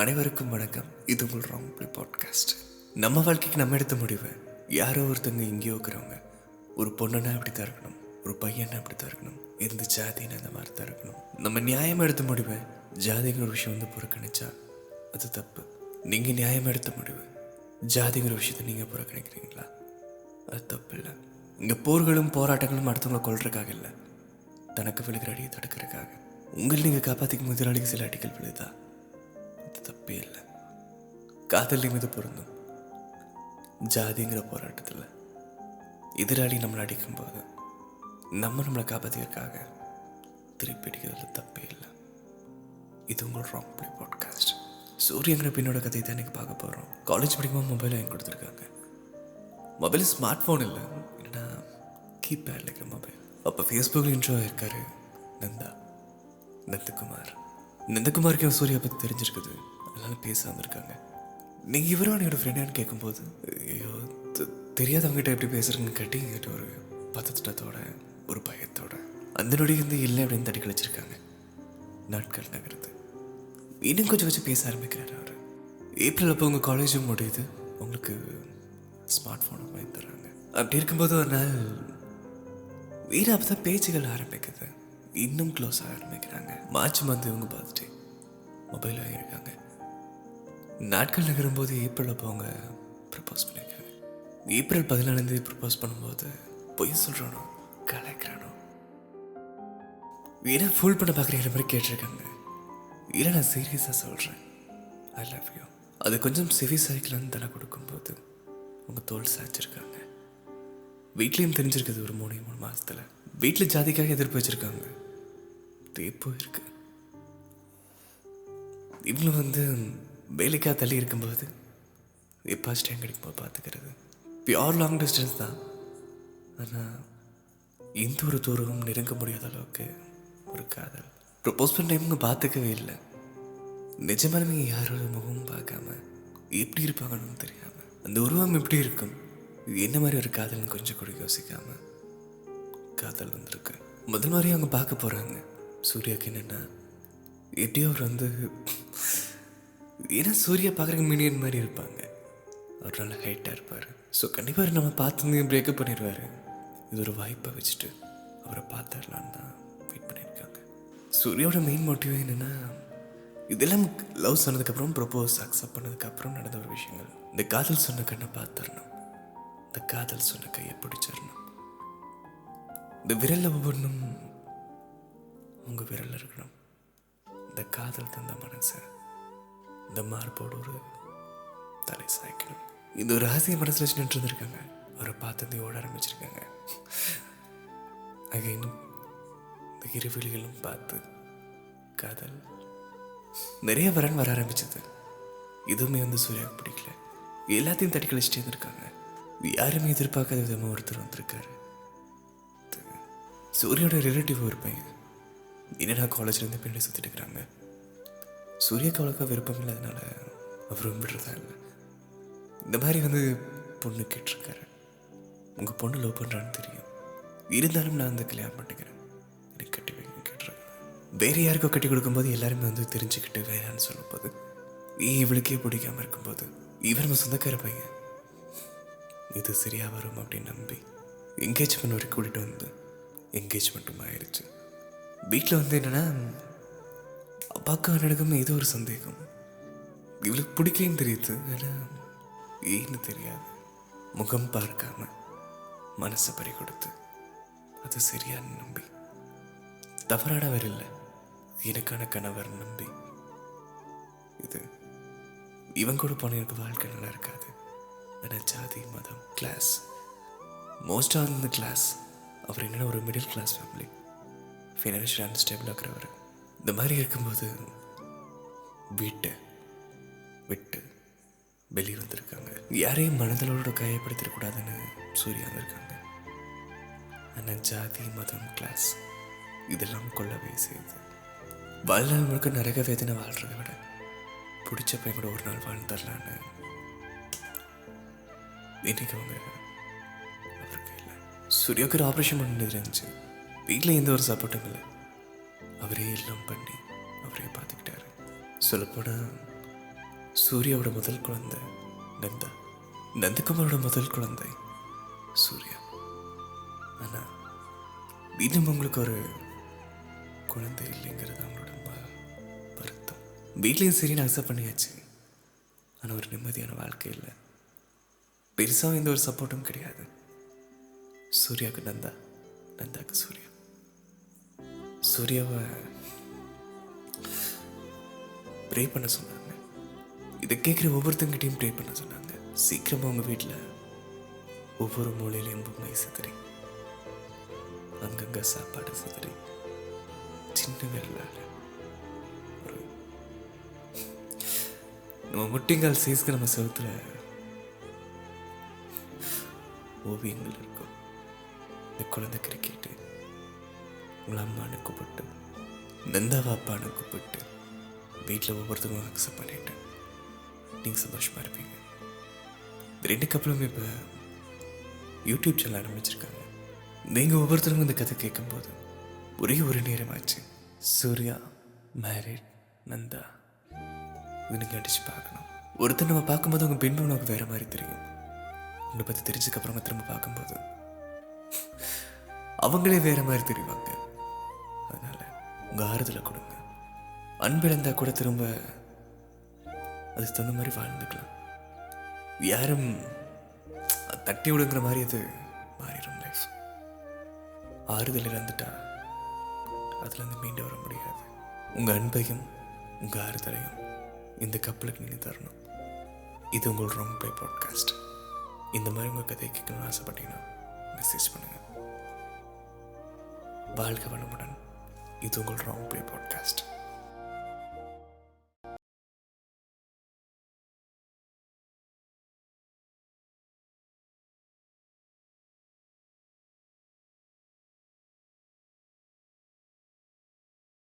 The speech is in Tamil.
அனைவருக்கும் வணக்கம். இது உங்கள் ராங் பிளே பாட்காஸ்ட் நம்ம வாழ்க்கைக்கு நம்ம எடுத்த முடிவு யாரோ ஒருத்தவங்க எங்கேயோ இருக்கிறவங்க. ஒரு பொண்ணுனா அப்படி தான் இருக்கணும் ஒரு பையனா அப்படி தான் இருக்கணும் எந்த ஜாதின்னு அந்த மாதிரி தான் இருக்கணும். நம்ம நியாயம் எடுத்த முடிவு ஜாதிங்கிற விஷயம் வந்து புறக்கணிச்சா அது தப்பு. நீங்கள் நியாயம் எடுத்த முடிவு ஜாதிங்கிற விஷயத்தை நீங்கள் புறக்கணிக்கிறீங்களா? அது தப்பு இல்லை. இங்கே போர்களும் போராட்டங்களும் அடுத்தவங்களை கொள்றதுக்காக இல்லை. தனக்கு விழுகிற அடியை தடுக்கிறதுக்காக. உங்களை நீங்கள் காப்பாற்றிக்கும் முதலாளிக்கு சில அடிகள் விழுதா? தப்பே இல்லை காதல் மீது பொருந்தும். ஜாதிங்கிற போராட்டத்தில் எதிராளி நம்மளை அடிக்கும்போது நம்ம நம்மளை காப்பாற்றிக்கிறதுக்காக திருப்பி அடிக்கிறதுல தப்பே இல்லை. இது உங்களோட ராங் பிளே பாட்காஸ்ட் சூரியங்கிற பின்னோட கதையை தான் எனக்கு பார்க்க போகிறோம் காலேஜ் படிக்கும்போது மொபைல் வாங்கி கொடுத்துருக்காங்க. மொபைல் ஸ்மார்ட் ஃபோன் இல்லை. என்னன்னா கீபேட் இருக்கிற மொபைல் அப்போ ஃபேஸ்புக்கில் இன்ட்ரோ இருக்காரு நந்தா. நந்தகுமார். நந்தகுமாருக்கு அவன் சூர்யா பற்றி தெரிஞ்சிருக்குது. எல்லாரும் பேச வந்திருக்காங்க. நீங்கள் இவரும் என்னோடய ஃப்ரெண்டான்னு கேட்கும்போது ஐயோ தெரியாதவங்ககிட்ட எப்படி பேசுகிறேங்கன்னு கேட்டி என்கிட்ட ஒரு பதத்திட்டத்தோட ஒரு பயத்தோட அந்த நொடி வந்து இல்லை அப்படின்னு தட்டி கழிச்சிருக்காங்க. நாட்கள் நகருது. இன்னும் கொஞ்சம் வச்சு பேச ஆரம்பிக்கிறாரு அவர். ஏப்ரல் அப்போ உங்கள் காலேஜும் முடியுது. உங்களுக்கு ஸ்மார்ட் ஃபோனும் வாங்கி தர்றாங்க. அப்படி இருக்கும்போது ஒரு நாள் வீடு அப்போ தான் பேச்சுகள் ஆரம்பிக்குது. இன்னும் க்ளோஸ் ஆக ஆரம்பிக்கிறாங்க. மார்ச் மந்த் இவங்க பார்த்துட்டு மொபைல் வாங்கியிருக்காங்க. நாட்கள் நகரும்போது ஏப்ரலில் போங்க. ப்ரப்போஸ் பண்ணியிருக்காங்க ஏப்ரல் பதினாலாந்தேதி ப்ரப்போஸ் பண்ணும்போது பொய் சொல்கிறானோ கலக்கிறானோ. ஏன்னா ஃபுல் பண்ண பார்க்குற மாதிரி கேட்டிருக்காங்க. இல்லை நான் சீரியஸாக சொல்கிறேன் ஐ லவ் யூ அது கொஞ்சம் சிவி சைக்கிள்னு தலை கொடுக்கும்போது உங்கள் தோல் சாய்ச்சிருக்காங்க. வீட்லேயும் தெரிஞ்சிருக்குது ஒரு மூணு மூணு மாதத்தில் வீட்டில் ஜாதிக்காக எதிர்ப்பு வச்சுருக்காங்க. தேப்போ இருக்கு இவங்களும் வந்து வேலைக்காக தள்ளி இருக்கும்போது எப்பாச்சும் டைம் கிடைக்கும்போது பார்த்துக்கிறது. பியோர் லாங் டிஸ்டன்ஸ் தான். ஆனால் எந்த ஒரு தூரமும் நெருங்க முடியாத அளவுக்கு ஒரு காதல். ப்ரப்போஸ் பண்ண டைமுங்க பார்த்துக்கவே இல்லை. நிஜமாலுமே யாரோட முகமும் பார்க்காம எப்படி இருப்பாங்கன்னு தெரியாமல் அந்த உருவம் எப்படி இருக்கும் என்ன மாதிரி ஒரு காதல்னு கொஞ்சம் கூட யோசிக்காமல் காதல் வந்திருக்கு. முதல் மாதிரி அவங்க பார்க்க போகிறாங்க சூர்யாவுக்கு என்னென்னா எப்படியோ அவர் வந்து ஏன்னா சூர்யா பார்க்குறக்கு மீடியன் மாதிரி இருப்பாங்க. அவர் நல்ல ஹைட்டாக இருப்பார். ஸோ கண்டிப்பாக நம்ம பார்த்து பிரேக்கப் பண்ணிடுவார். இது ஒரு வாய்ப்பை வச்சுட்டு அவரை பார்த்துடலான்னு தான் வெயிட் பண்ணியிருக்காங்க. சூர்யாவோட மெயின் மோட்டிவ் என்னென்னா இதெல்லாம் லவ் சொன்னதுக்கப்புறம் ப்ரப்போஸ் அக்செப்ட் பண்ணதுக்கப்புறம் நடந்த ஒரு விஷயங்கள். இந்த காதல் சொன்ன கண்ணை பார்த்துடணும். இந்த காதல் சொன்ன கையை பிடிச்சிடணும். இந்த விரலில் ஒவ்வொன்றும் உங்கள் விரலில் இருக்கணும். இந்த காதல் தந்த மனசை இந்த மார்போடு ஒரு தலை சாய்க்கணும். இந்த ஒரு ஆசையை மனசில் வச்சு நின்று இருந்திருக்காங்க அவரை பார்த்து ஓட ஆரம்பிச்சிருக்காங்க. அகைனும் இந்த இருவிழிகளும் பார்த்து காதல் நிறைய வரன் வர ஆரம்பிச்சது. எதுவுமே வந்து சூர்யாவுக்கு பிடிக்கல. எல்லாத்தையும் தட்டி கழிச்சிட்டே இருந்திருக்காங்க. யாருமே எதிர்பார்க்காத விதமாக ஒருத்தர் வந்திருக்காரு. சூரியோட ரிலேட்டிவ் ஒரு பையன். என்னடா காலேஜ்லேருந்து பின்னாடி சுற்றிட்டு இருக்கிறாங்க? சூர்யாக்கு அவ்வளோக்கா விருப்பம் இல்லாதனால அவரும் விடுறதா இல்லை. இந்த மாதிரி வந்து பொண்ணு கேட்டிருக்காரு. உங்கள் பொண்ணு லவ் பண்ணுறான்னு தெரியும். இருந்தாலும் நான் அந்த கல்யாணம் பண்ணிக்கிறேன். எனக்கு கட்டி வைங்க கேட்டிருக்கேன் வேறு யாருக்கோ கட்டி கொடுக்கும்போது எல்லாருமே வந்து தெரிஞ்சுக்கிட்டு வேணான்னு சொல்லும்போது ஏன் இவளுக்கே பிடிக்காம இருக்கும்போது இவர் நம்ம சொந்தக்கார பையன். இது சரியா வரும் அப்படின்னு நம்பி என்கேஜ்மெண்ட் வரைக்கும் கூட்டிகிட்டு வந்து என்கேஜ்மெண்ட்டும் ஆயிடுச்சு வீட்டில் வந்து என்னென்னா அப்பாவுக்கு அண்ணனுக்கும் ஏதோ ஒரு சந்தேகம். இவளுக்கு பிடிக்கேன்னு தெரியுது ஆனால் ஏன்னு தெரியாது. முகம் பார்க்காம மனசை பறி கொடுத்து அது சரியான்னு நம்பி. தவறானவர் இல்லை. எனக்கான கணவர் நம்பி. இது இவன் கூட போன எனக்கு வாழ்க்கை நல்லா இருக்காது. ஆனால் ஜாதி மதம் கிளாஸ் மோஸ்ட் ஆஃப் இந்த கிளாஸ் அவர் என்னென்ன ஒரு middle class family financial unstable ஆகிறவர் இந்த மாதிரி இருக்கும்போது வீட்டை விட்டு வெளியே வந்திருக்காங்க. யாரையும் மனதளவோட காயப்படுத்திடக்கூடாதுன்னு சூர்யா வந்திருக்காங்க. ஆனால் ஜாதி மதம் கிளாஸ் இதெல்லாம் கொள்ளவே செய்யுது வாழ்நாள் முழுக்க நரக வேதனை வாழ்றதை விட பிடிச்ச பையன் கூட ஒரு நாள் வாழ்ந்துடலான்னு இன்னைக்கு அவங்க அவருக்கு இல்லை. சூர்யாவுக்கு ஒரு ஆப்ரேஷன் பண்ணது இருந்துச்சு வீட்டில் எந்த ஒரு சப்போர்ட்டும் இல்லை. அவரே எல்லாம் பண்ணி அவரே பார்த்துக்கிட்டாரு. சொல்லப்போனால் சூர்யாவோட முதல் குழந்தை நந்தா. நந்தகுமாரோட முதல் குழந்தை சூர்யா. ஆனால் இன்னும் உங்களுக்கு ஒரு குழந்தை இல்லைங்கிறது அவங்களோட வருத்தம். வீட்லேயும் சரி நான் அக்செப்ட் பண்ணியாச்சு. ஆனால் ஒரு நிம்மதியான வாழ்க்கை இல்லை. பெருசாக எந்த ஒரு சப்போர்ட்டும் கிடையாது. சூர்யாவுக்கு நந்தா நந்தாக்கு சூர்யா. சூர்யாவை ப்ரே பண்ண சொன்னாங்க. இதை கேட்குற ஒவ்வொருத்தங்கிட்டையும் ப்ரே பண்ண சொன்னாங்க. சீக்கிரமாக உங்கள் வீட்டில் ஒவ்வொரு மூலையிலையும் பொம்மை சிதறி அங்கங்கே சாப்பாடு சிதறி சின்ன விரலால் ஒரு நம்ம முட்டிங்கால் சைஸ்க்கு நம்ம செவத்தில் ஓவியங்கள் இருக்கும். இந்த குழந்தை கிரிக்கெட்டு உங்களை அம்மானு கூப்பிட்டு நந்தாவா அப்பான்னு கூப்பிட்டு வீட்டில் ஒவ்வொருத்தவங்களும் அக்செப்ட் பண்ணிட்டேன். நீங்கள் சந்தோஷமாக இருப்பீங்க. இந்த ரெண்டு கப்பலும் இப்போ யூடியூப் சேனல் ஆரம்பிச்சிருக்காங்க. நீங்கள் ஒவ்வொருத்தரும் இந்த கதை கேட்கும்போது ஒரே ஒரு நேரமாச்சு. சூர்யா மேரிட் நந்தா. இது நீங்கள் அடித்து பார்க்கணும். ஒருத்தர் நம்ம பார்க்கும்போது அவங்க பின்பு உனக்கு வேற மாதிரி தெரியும். உங்களை பற்றி தெரிஞ்சதுக்கப்புறமா திரும்ப பார்க்கும்போது அவங்களே வேற மாதிரி தெரிவாங்க. உங்க ஆறுதலை கொடுங்க. அன்பு கூட திரும்ப அதுக்கு தகுந்த மாதிரி வாழ்ந்துக்கலாம். யாரும் தட்டி விடுங்கிற மாதிரி அது மாறிடும் லைஃப் ஆறுதல் இழந்துட்டா அதுலேருந்து மீண்டு வர முடியாது. உங்கள் அன்பையும் உங்கள் ஆறுதலையும் இந்த கப்பலுக்கு நீங்கள் தரணும். இது உங்களோட ராங் ப்ளே பாட்காஸ்ட் இந்த மாதிரி உங்கள் கதையை கேட்கணும்னு ஆசைப்பட்டீங்கன்னா மெசேஜ் பண்ணுங்கள் வாழ்க வளமுடன். இது உங்கள் ராங் ப்ளே பாட்காஸ்ட்